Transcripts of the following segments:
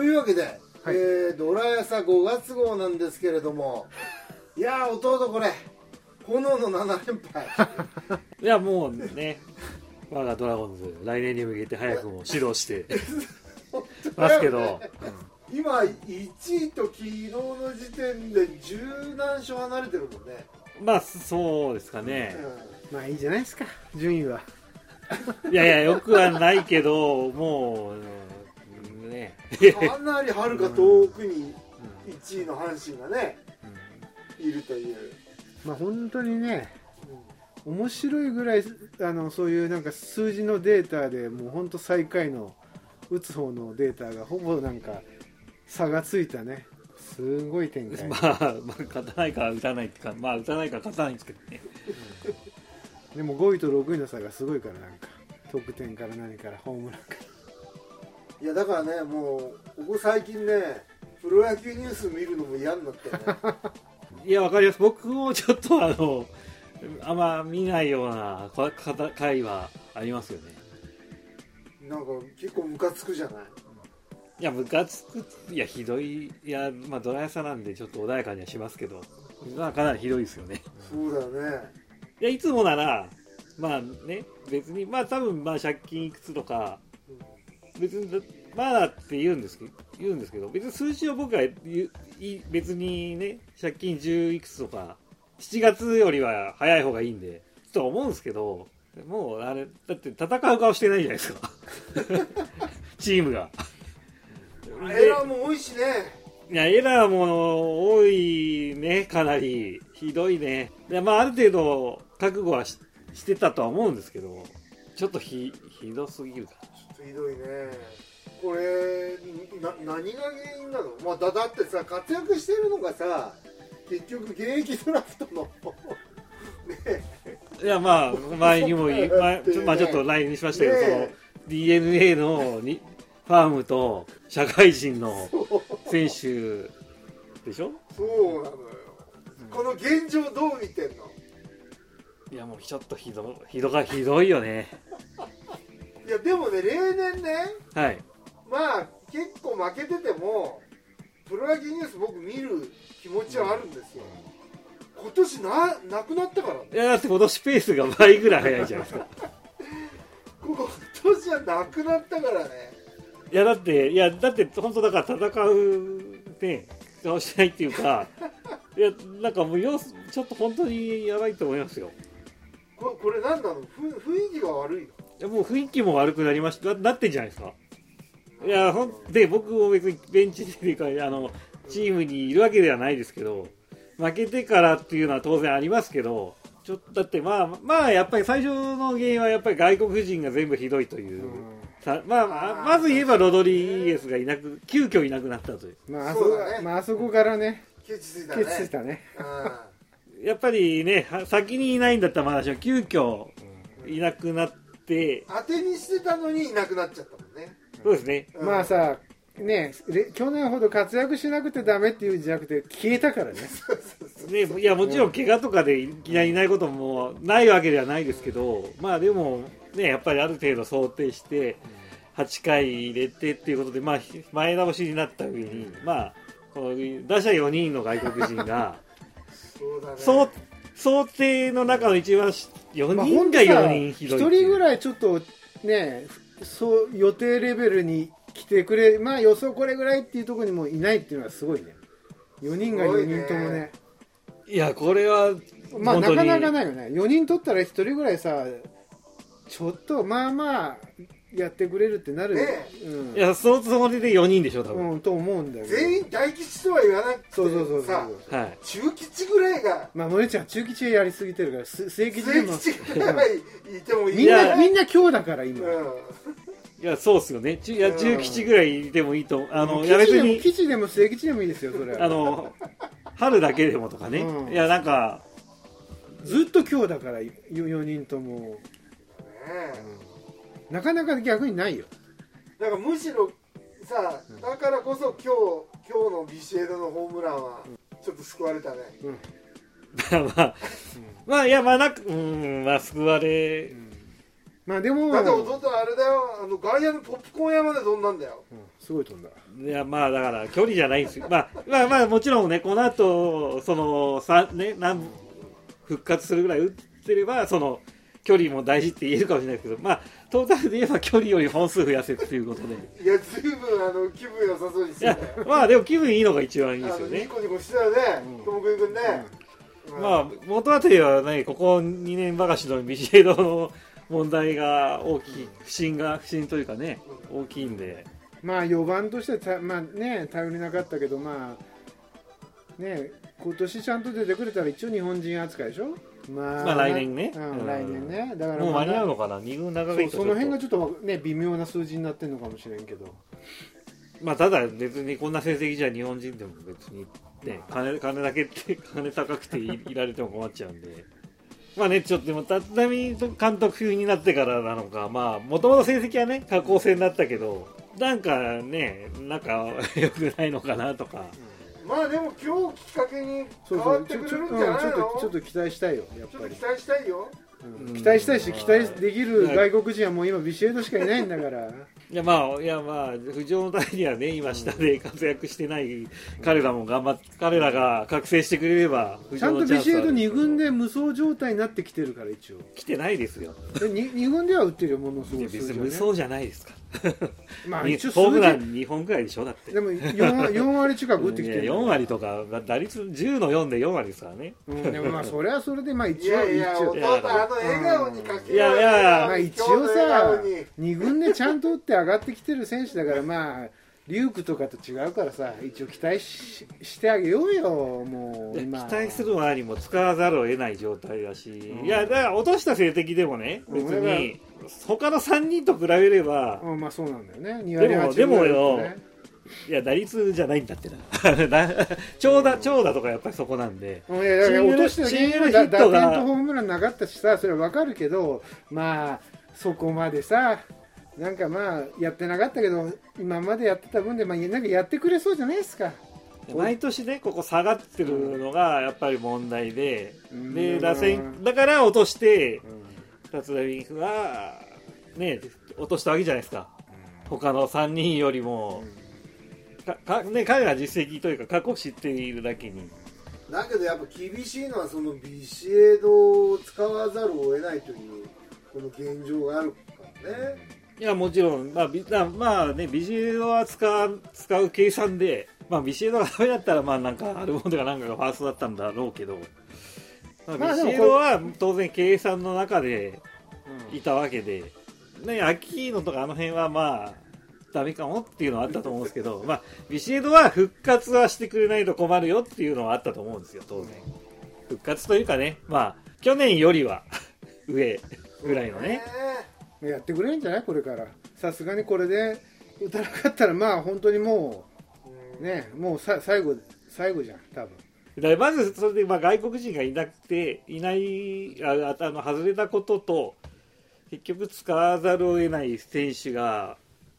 というわけで、はい。えードラヤサ5月号なんですけれども いやー弟これ炎の7連敗。いやもうね我がドラゴンズ来年に向けて早くも指導して ますけど、今1位と昨日の時点で十何勝離れてるもんね、まあそうですかね、まあいいじゃないですか順位は。いやいやよくはないけどもううんね。かなりはるか遠くに1位の阪神がねいるという、まあ本当にね面白いぐらいあのそういうなんか数字のデータでもう本当最下位の打つ方のデータがほぼなんか差がついたね。すごい展開、まあ、まあ勝たないから打たないってかまあ打たないから勝たないんですけどね。でも5位と6位の差がすごいからなんか得点から何からホームランからいやだからねもうここ最近ねプロ野球ニュース見るのも嫌になってね。いやわかります。僕もちょっとあのあんま見ないような回はありますよね。なんか結構ムカつくじゃない？いやムカつくいやひどいいやまあドラヤさなんでちょっと穏やかにはしますけどまあかなりひどいですよね。そうだよね。いやいつもならまあね別にまあ多分まあ借金いくつとか別にまだって言うんですけど言うんですけど別に数字を僕は別にね借金10いくつとか7月よりは早い方がいいんでと思うんですけどもうあれだって戦う顔してないじゃないですか。チームが。エラーも多いしね。いやエラーも多いねかなり。ひどいね。いやまあある程度覚悟はししてたとは思うんですけどちょっとひひどすぎるかちょっとひどいね。これな何が原因なの、まあ、だだってさ活躍してるのがさ結局現役ドラフトのね。いやまあ前にも言い、まあちょまあ、ちょっと LINE にしましたけど、ねその d n a のにファームと社会人の選手でしょ？そうなのよ、この現状どう見てんの？いやもうちょっとひどひどがひどいよねいやでもね例年ねはい。まあ結構負けててもプロ野球ニュース僕見る気持ちはあるんですよ。今年ななくなったから。ねいやだって今年ペースが倍ぐらい早いじゃないですか。今年はなくなったからね。いやだっていやだって本当だから戦うね顔しないっていうかいやなんかもう様子ちょっと本当にやばいと思いますよ。ここれ何なの？ふ雰囲気が悪いの？いやもう雰囲気も悪くなりましたなってんじゃないですか。いやほんで僕も別にベンチっていうかあのチームにいるわけではないですけど負けてからっていうのは当然ありますけどちょっとだってまあまあやっぱり最初の原因はやっぱり外国人が全部ひどいという、さまあまあまず言えばロドリゲスがいなく急遽いなくなったという。まああそうだね。まああそこからねケチついたケねチついたね。うやっぱりねは先にいないんだったらまだしも急遽いなくなって。ん当てにしてたのにいなくなっちゃったもんね、そうですね。うん。まあさねれ去年ほど活躍しなくてダメっていうんじゃなくて消えたからね。ね、いやもちろん怪我とかでいきなりいないこともないわけではないですけど、まあでも、ね、やっぱりある程度想定して、8回入れてっていうことで、まあ、前倒しになった上に、まあ、この打者4人の外国人が、そうだね。想想定の中の一番し4まあ人が4人ひどいっていう。1人ぐらいちょっとねそう予定レベルに来てくれまあ予想これぐらいっていうところにもいないっていうのはすごいね。4人が4人ともね。いや、これは、まあなかなかないよね。4人取ったら1人ぐらいさちょっとまあまあやってくれるってなる、ねうん。いや、そのつもりで4人でしょ、多分。うん、と思うんだけど全員大吉とは言わなくてそうそうそうそうさはい。中吉ぐらいがまあ森ちゃん中吉やりすぎてるからす末吉で末も吉ぐらいいてもいい。みんなみんな今日だから今、うん。いや、そうっすよね。ちいや、うん。中吉ぐらいでもいいと、あの、吉いや別に、でも吉でも末吉でもいいですよそれは。あの、春だけでもとかね。うん。いや、なんか、ずっと今日だから4人とも。ねなかなか逆にないよ。だからむしろさだからこそ今日今日のビシエドのホームランはちょっと救われたね。まあ、まあ、いや、まあ、なく、うん、まあ、救われ、まあでもだって弟はあれだよ。あの外野のポップコーン山で飛んだんだよ。うん。そすごい飛んだ。いやまあだから距離じゃないんですよ、まあ、まあまあもちろんねこの後そのさねなん復活するぐらい打ってればその距離も大事って言えるかもしれないですけどまあトータルで言えば距離より本数増やせっていうことで。いやずいぶんあの気分良さそうにしいやてたよまあでも気分いいのが一番いいですよね。コニコしてたよねともくんくん。ねまあ元はといえばねここ2年ばかしのビシエドの問題が大きい不振が不振というかね大きいんで。まあ4番としてた、まあね、頼りなかったけど、まあね、今年ちゃんと出てくれたら一応日本人扱いでしょ、まあまあ来年ね。うんうん。来年ね、だからもう間に合うののかな？二軍長そういと。その辺がちょっと、ね、微妙な数字になってるのかもしれんけど、とまあただ別にこんな成績じゃ日本人でも別にね金金だけって金高くていいられても困っちゃうんで。まあねちょっとでも立浪監督風になってからなのか。まあもともと成績はね下降戦だったけどなんかねなんか良くないのかなとかまあでも今日きっかけにそう変わってくれるんじゃないうんちょっのとちょっと期待したいよ、やっぱり。ちょっと期。待したいよ。うん。期待したいし、期待できる外国人はもう今、ビシエドしかいないんだから。いやまあいやまあ浮上のためにはね今下で活躍してない彼らも頑張っ彼らが覚醒してくれれば浮ちゃんとビシエドチャンスはある2軍で無双状態になってきてるから、一応。来てないですよ。で 2, 軍では打ってるよ、ものすごい別に無双じゃないですか まあに一応数ホームラン字2本ぐらいでしょだって。でも 4, 4割近く打ってきてるいや4割とか打率10の4で4割ですからね。うん、でもまあ それはそれでまあい一応やいや一応。弟あの笑顔にかけいやいやいや。まあ一応さ2軍でちゃんと打って上がってきてる選手だからまあリュークとかと違うからさ一応期待ししてあげようよもう期今。待する割にも使わざるを得ない状態だし、いやだから落とした成績でもね別に他の3人と比べればうんまあそうなんだよね。2でも割8分ぐらい打ってねいや打率じゃないんだってな。だ長打長打とかやっぱりそこなんで。うんいやだから落としたゲームだ打ヒットが点とホームランなかったしさそれは分かるけどまあそこまでさなんかまあやってなかったけど今までやってた分でまあなんかやってくれそうじゃないですか。毎年ねここ下がってるのがやっぱり問題で、うん。で打線だから落として立浪がね落としたわけじゃないですか。他の3人よりも、かかね、彼が実績というか過去知っているだけに。だけどやっぱ厳しいのはそのビシエドを使わざるを得ないというこの現状があるからねいやもちろん、まあビあまあね、ビシエドは使う使う計算で、まあ、ビシエドがダメだったらまあなんかアルモンテかなんかがファーストだったんだろうけど、まあ、ビシエドは当然計算の中でいたわけで、ね、アキーノとかあの辺はまあダメかもっていうのはあったと思うんですけど、まあ、ビシエドは復活はしてくれないと困るよっていうのはあったと思うんですよ当然。復活というかね、まあ、去年よりは上ぐらいのねやってくれるんじゃないこれから。さすがにこれで打たなかったらまあ本当にもうねもうさ最後最後じゃん多分。だまずそれでまあ外国人がいなくていないああの外れたことと結局使わざるを得ない選手が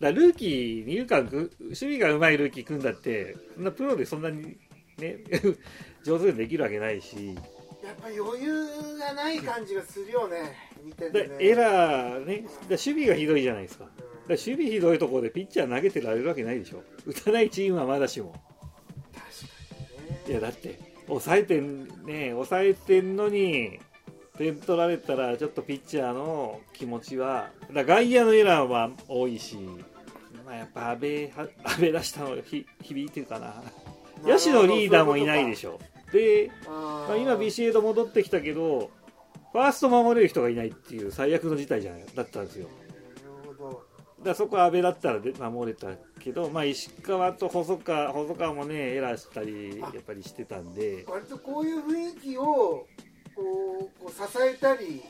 だルーキー二遊間く守備がうまいルーキー組んだってそんなプロでそんなにね 上手にできるわけないし。やっぱ余裕がない感じがするよねね。エラーね。だ守備がひどいじゃないですか。だから守備ひどいところでピッチャー投げてられるわけないでしょ。打たないチームはまだしも。いやだって抑えてんね抑えてんのに点取られたらちょっとピッチャーの気持ちはだ外野のエラーは多いし、まあ、やっぱ安倍は安倍出したのひ響いてるかな。野手のリーダーもいないでしょ。で、あまあ、今ビシエド戻ってきたけどファースト守れる人がいないっていう最悪の事態じゃないだったんですよ。なるほど。だからそこは安倍だったらで守れたけど、まあ、石川と細川細川もねエラーしたりやっぱりしてたんで。割とこういう雰囲気をこうこう支えたり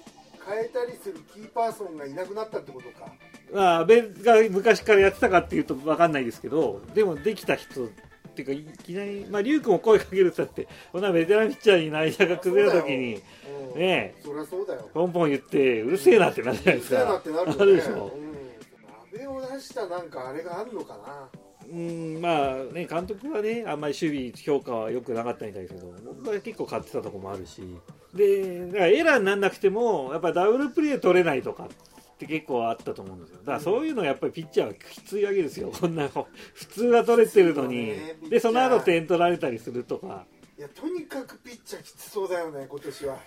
変えたりするキーパーソンがいなくなったってことか。まあ、安倍が昔からやってたかっていうと分かんないですけどでもできた人っていうかいきなり、まあ、龍君も声かけるって言ったってこんなベテランピッチャーに内野が崩れた時にうん。ねそりゃそうだよ。ポンポン言ってうるせえなってなるじゃないですうるせえなかってなるよね。あるでしょ。うん、安倍を出したなんかあれがあるのかな。うんまあね監督はねあんまり守備評価は良くなかったみたいですけど僕は結構勝ってたところもあるし。でだからエラーにならなくてもやっぱダブルプレー取れないとか。っって結構あったと思うんですよ。だからそういうのやっぱりピッチャーはきついわけですよ。こんな普通は取れてるのに。ねでその後点取られたりするとか。いやとにかくピッチャーきつそうだよね今年は。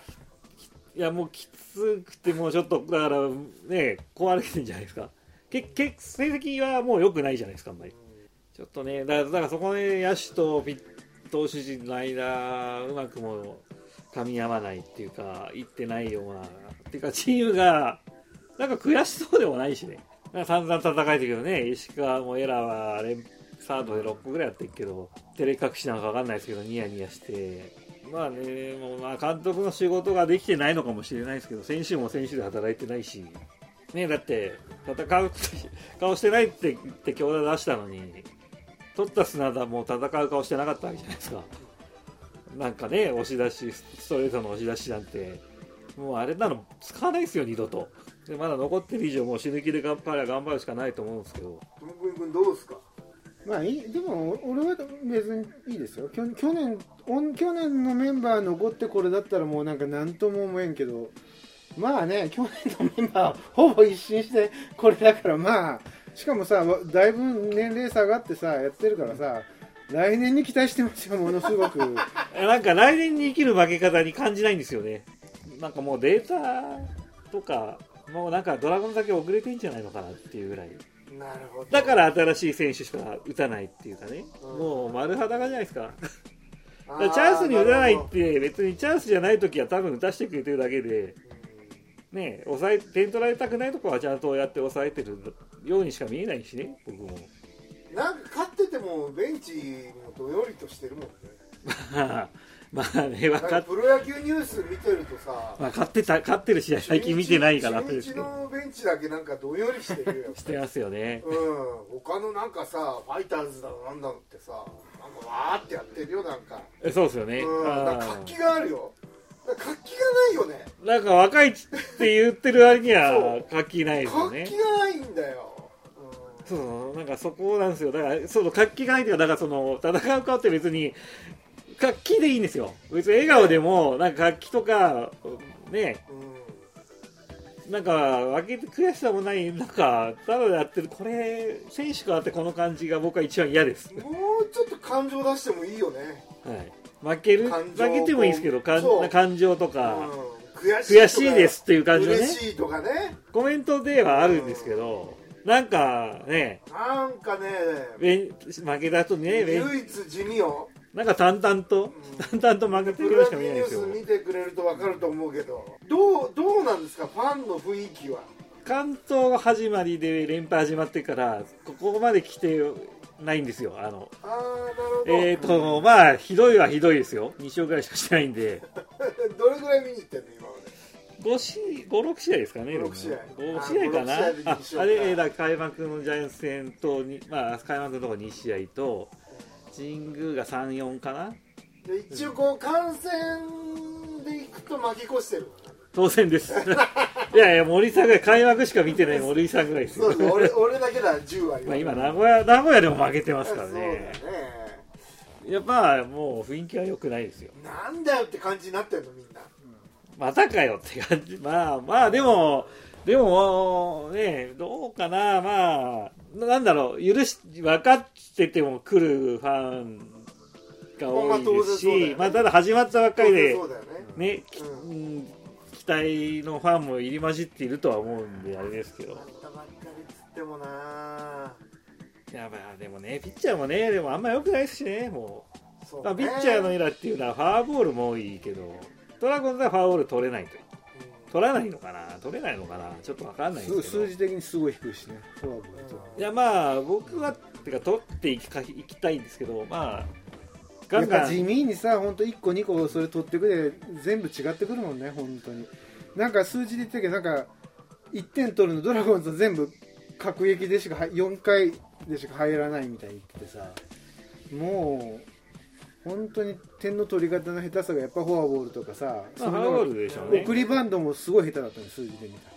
いやもうきつくてもうちょっとだからね壊れてんじゃないですか。けけ成績はもう良くないじゃないですかあんまり。ちょっとねだからだからそこで野手とピッ投手陣の間うまくも噛み合わないっていうかいってないような。っていうかチームがなんか悔しそうでもないしね。なんか散々戦えてるけどね。石川もエラーは連サードで6個ぐらいやってるけど照れ隠しなんか分かんないですけどニヤニヤして。まあねもうまあ監督の仕事ができてないのかもしれないですけど選手も選手で働いてないし。ねだって戦う 顔してないって言って強打出したのに取った砂田も戦う顔してなかったわけじゃないですか。なんかね押し出しストレートの押し出しなんてもうあれなの使わないですよ二度と。でまだ残ってる以上もう死ぬ気で頑張り頑張るしかないと思うんですけど。トム君君どうですか？まあいいでも俺は別にいいですよ。去去年おん去年のメンバー残ってこれだったらもうなんか何とも思えんけど。まあね去年のメンバーほぼ一新して これだからまあしかもさだいぶ年齢下がってさやってるからさ来年に期待してますよものすごく。なんか来年に生きる負け方に感じないんですよね。なんかもうデータとかもうなんかドラゴンだけ遅れてんじゃないのかなっていうぐらい。なるほど。だから新しい選手しか打たないっていうかね、うん。もう丸裸じゃないですか。チャンスに打たないって別にチャンスじゃない時は多分打たせてくれてるだけでね抑え点取られたくないとこはちゃんとやって抑えてるようにしか見えないしね僕も。どなんか勝っててもベンチもどよりとしてるもんね まあね分かっかプロ野球ニュース見てるとさまあ、勝ってた勝ってる試合最近見てないから中日ですけどのベンチだけなんかどよりしてるよ。してますよね。うん。他のなんかさファイターズだのなんだのってさなんかわーってやってるよなんか。えそうですよね、うん。なんかあ活気があるよ。活気がないよね。ーなんか若いって言ってる割にはそ活気ないですよ活ね気がないんだよ、そうそうなんかそこなんですよ。だからその活気がないというかだからその戦う顔って別に活気でいいんですよ。別に笑顔でもなんか活気とかね。うんなんか分けて悔しさもないなんかただでやってるこれ選手変わってこの感じが僕は一番嫌です、うん、もうちょっと感情出してもいいよね、はい、負ける負けてもいいですけどかそう。ん感情とうん。か、、悔しい悔しいですっていう感じのね。嬉しいとかね。コメントではあるんですけど、なんかね、なんかね負けた後にね、唯一地味よなんか淡々と、淡々と負けてプるようしか見えないですよ。ス見てくれると分かると思うけど。どうどうなんですか？ファンの雰囲気は。関東始まりで連敗始まってから、ここまで来てないんですよ。あの、あえっ、と、まあ、ひどいはひどいですよ。2勝ぐらいしかしてないんで、どれぐらい見に行ってんの今まで？5試、5、6試合ですかね、5 6試合。5試合かな？あ5 6試合で二あれ、えーだ開幕のジャイアンツ戦とに、まあ、開幕のとこ2試合と、神宮が3、4かな？で一応こう観戦で行くと負け越してる当然です。いやいや、森さんが開幕しか見てない森さんぐらいですよ。そうそう俺俺だけだ10割まあ今、名古屋、名古屋でも負けてますからそうだよね。ねやっぱもう雰囲気は良くないですよ。なんだよって感じになってんのみんなまたかよって感じ。まあまあ、でも、でもね、どうかな、まあ、なんだろう、許し、分かってても来るファンが多いですまあねまあただ始まったばっかりでねね、きううん期待のファンも入り混じっているとは思うんで、あれですけど。あんたばっかりっつってもないやまあでもね、ピッチャーもね、でもあんま良くないですしね、もう。まあ、そうねピッチャーのエラーっていうのはフォアボールも多いけど、ドラゴンズはフォアボール取れないと。取らないのかな？取れないのかな？ちょっとわかんないんですけど。数字的にすごい低いしね。フォアボールと。いやまあ、僕は、てか取っていきかいきたいんですけど、まあ、ガやンガン、地味にさ本当1個2個それ取ってくれ全部違ってくるもんね本当に。なんか数字で言ってるけどなんか1点取るのドラゴンズは全部各撃でしか入4回でしか入らないみたいに言っててさもう本当に点の取り方の下手さがやっぱフォアボールとかさ、まあ、フォアボールでしょうね。送りバンドもすごい下手だったの数字で見た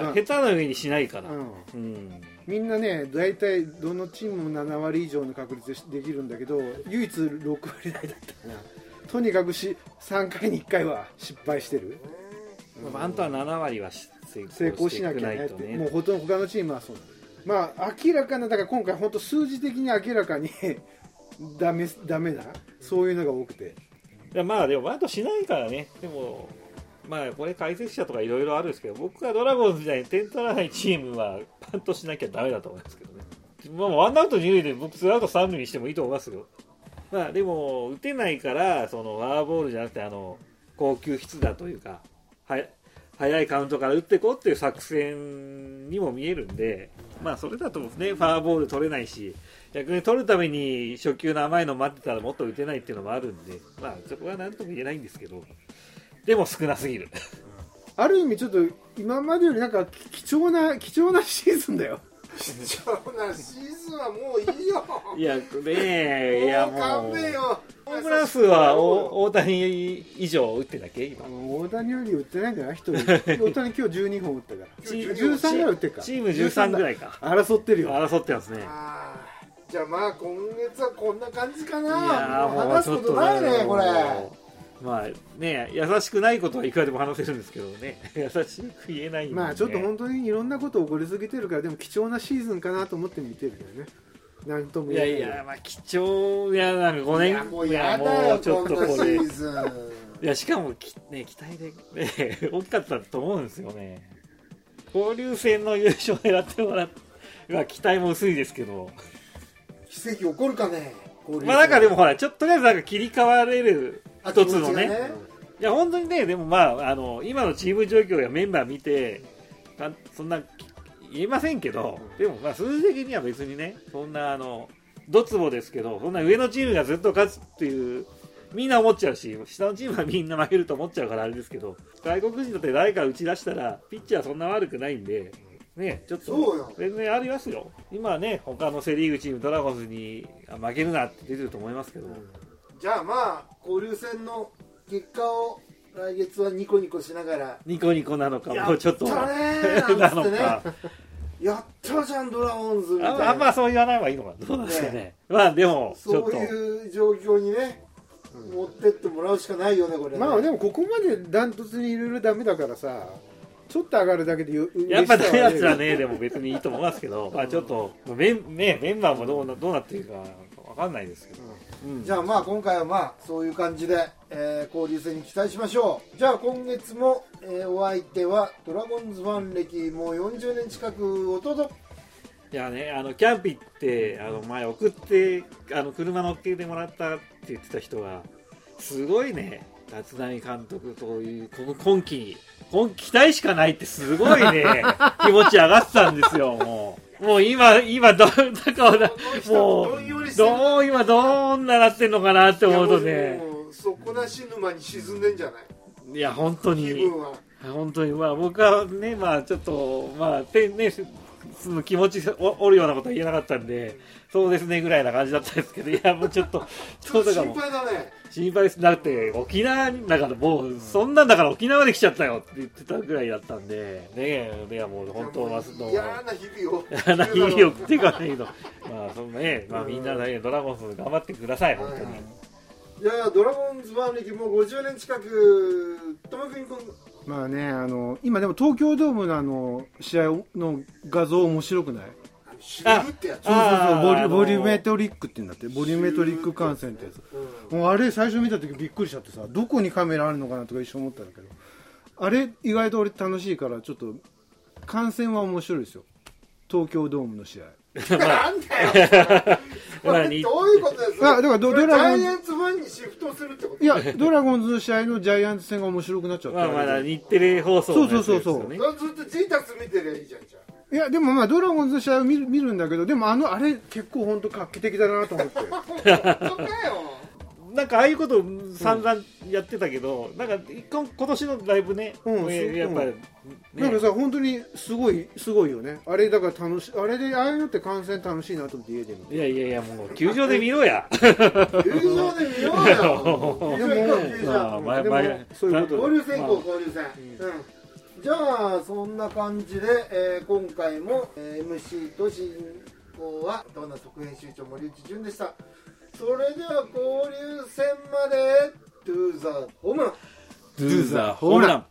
下手、下手な上にしないから。うん。うん。みんなね大体どのチームも7割以上の確率でできるんだけど唯一6割台だったかな。とにかくし3回に1回は失敗してる、うバントは7割はし成成功しなきゃねないとって。もうほとんど他のチームはそうまあ明らかなだから今回本当数字的に明らかにダメダメだ。そういうのが多くて。いやまあでもバントしないからね。でもまあこれ解説者とかいろいろあるんですけど僕はドラゴンズ時代に点取らないチームはバントしなきゃダメだと思いますけどね。まあワンアウト二塁で僕ツーアウト三塁にしてもいいと思いますよ。まあでも打てないからそのフォアボールじゃなくてあの高級質だというかはい早いカウントから打っていこうっていう作戦にも見えるんで、まあ、それだとね、ファーボール取れないし、逆に取るために初球の甘いの待ってたらもっと打てないっていうのもあるんで、まあ、そこは何とも言えないんですけど、でも少なすぎる。ある意味ちょっと今までよりなんか貴重な貴重なシーズンだよ。貴重なシーズンはもういいよ。いや、ねえ、いやもう。よホームラン数はお大谷以上打ってたっけ？今。大谷より打ってないんじゃない？一人。大谷今日12本打ったから。チ13ぐらい打ってるかチーム13ぐらいか。争ってるよ。争ってますね。あーじゃあまあ今月はこんな感じかいなもう話すことないねこれ。まあね優しくないことはいくらでも話せるんですけどね。優しく言えないね、まあちょっと本当にいろんなこと起こりすぎてるからでも貴重なシーズンかなと思って見てるけどね。なんともい言えない。やいやまあ貴重いやなん。か5年いやもうやだよちょっとこんなシーズン。いやしかもき、ね、期待で、ね、大きかったと思うんですよね。交流戦の優勝狙ってもらってまあ期待も薄いですけど奇跡起こるかね？まあなんかでもほらちょっととりあえずなんか切り替われるあ一つのね。がいや本当にねでもまああの今のチーム状況やメンバー見てかそんな言えませんけど、でもまあ数字的には別にねそんなあのドツボですけどそんな上のチームがずっと勝つっていうみんな思っちゃうし下のチームはみんな負けると思っちゃうからあれですけど外国人だって誰か打ち出したらピッチャーそんな悪くないんでねちょっと全然ありますよ。今はね他のセ・リーグチームドラゴンズにあ負けるなって出てると思いますけど、じゃあまあ交流戦の結果を来月はニコニコしながら。ニコニコなのかやもうちょっと。ったねー なのか。やったじゃんドラゴンズみたいな。ああんまそう言わない方がいいのかな。どうなんですかね。まあでもちょっそうという状況にね、持ってってもらうしかないよねこれね。まあでもここまでダントツにいろいろダメだからさちょっと上がるだけでよやっぱダメやつはねねでも別にいいと思いますけど、まあちょっとメン,、ね、メンバーもどうなどうなっているかわかんないですけど、うん。じゃあまあ今回はまあそういう感じで、えー交流戦に期待しましょう。じゃあ今月も、えーお相手はドラゴンズファン歴もう40年近く弟いやねあのキャンプ行ってあの前送ってあの車乗っけてもらったって言ってた人がすごいね立浪監督というこの今季に今期待しかないってすごいね。気持ち上がってたんですよもう。もう今今どなんかもどんよりしてるうどう今どんななってんのかなって思うとね。底なし沼に沈んでんじゃない？いや本当に。気分は。本当に。まあ僕はねまあちょっとまあてね気持ちお折るようなことは言えなかったんでそうですねぐらいな感じだったんですけどいやもうちょっと心そうだかも配だね。心配です。だって沖縄にだからもうそんなんだから沖縄で来ちゃったよって言ってたぐらいだったんでねえいやもう本当は嫌な日々を。嫌な日々を送っていかないけどまあそのねまあみんなねドラゴンズ頑張ってください本当に。いやドラゴンズファン歴もう50年近く友君君まあねあの今でも東京ドームのあの試合の画像面白くない？シュルってやつそうそうそうボリあのボリュメトリックって言うんだって。ボリュメトリック感染ってやつ。もうあれ最初見た時びっくりしちゃってさどこにカメラあるのかなとか一瞬思ったんだけど。あれ意外と俺楽しいからちょっと観戦は面白いですよ。東京ドームの試合なんだよ。これ何どういうことです？あだからドラゴンジャイアンツファンにシフトするってこといやドラゴンズの試合のジャイアンツ戦が面白くなっちゃった。まあまだ日テレ放送のやつですよねそうそう。そうそれずっとジータス見てりゃいいじゃんじゃあ。いやでもまあドラゴンズの試合を見る見るんだけどでもあのあれ結構本当画期的だなと思って。本当かよなんかああいうこと散々やってたけど、なんか今今年のライブね、うん。えーやっぱり、ね、なんかさ本当にすごいすごいよね。あれだから楽しあれでああいうのって観戦楽しいなと思って家でいやいやいやもう球場で見ろや。球場で見ようよ球場行こう球まあ場でも前前そういうこと。交流戦交流戦。うん。じゃあそんな感じで、えー今回も、えー MC と進行はドーナツ特編集長森内潤でしたそれでは交流戦まで。トゥーザーホームラン。ドゥーザーホームラン。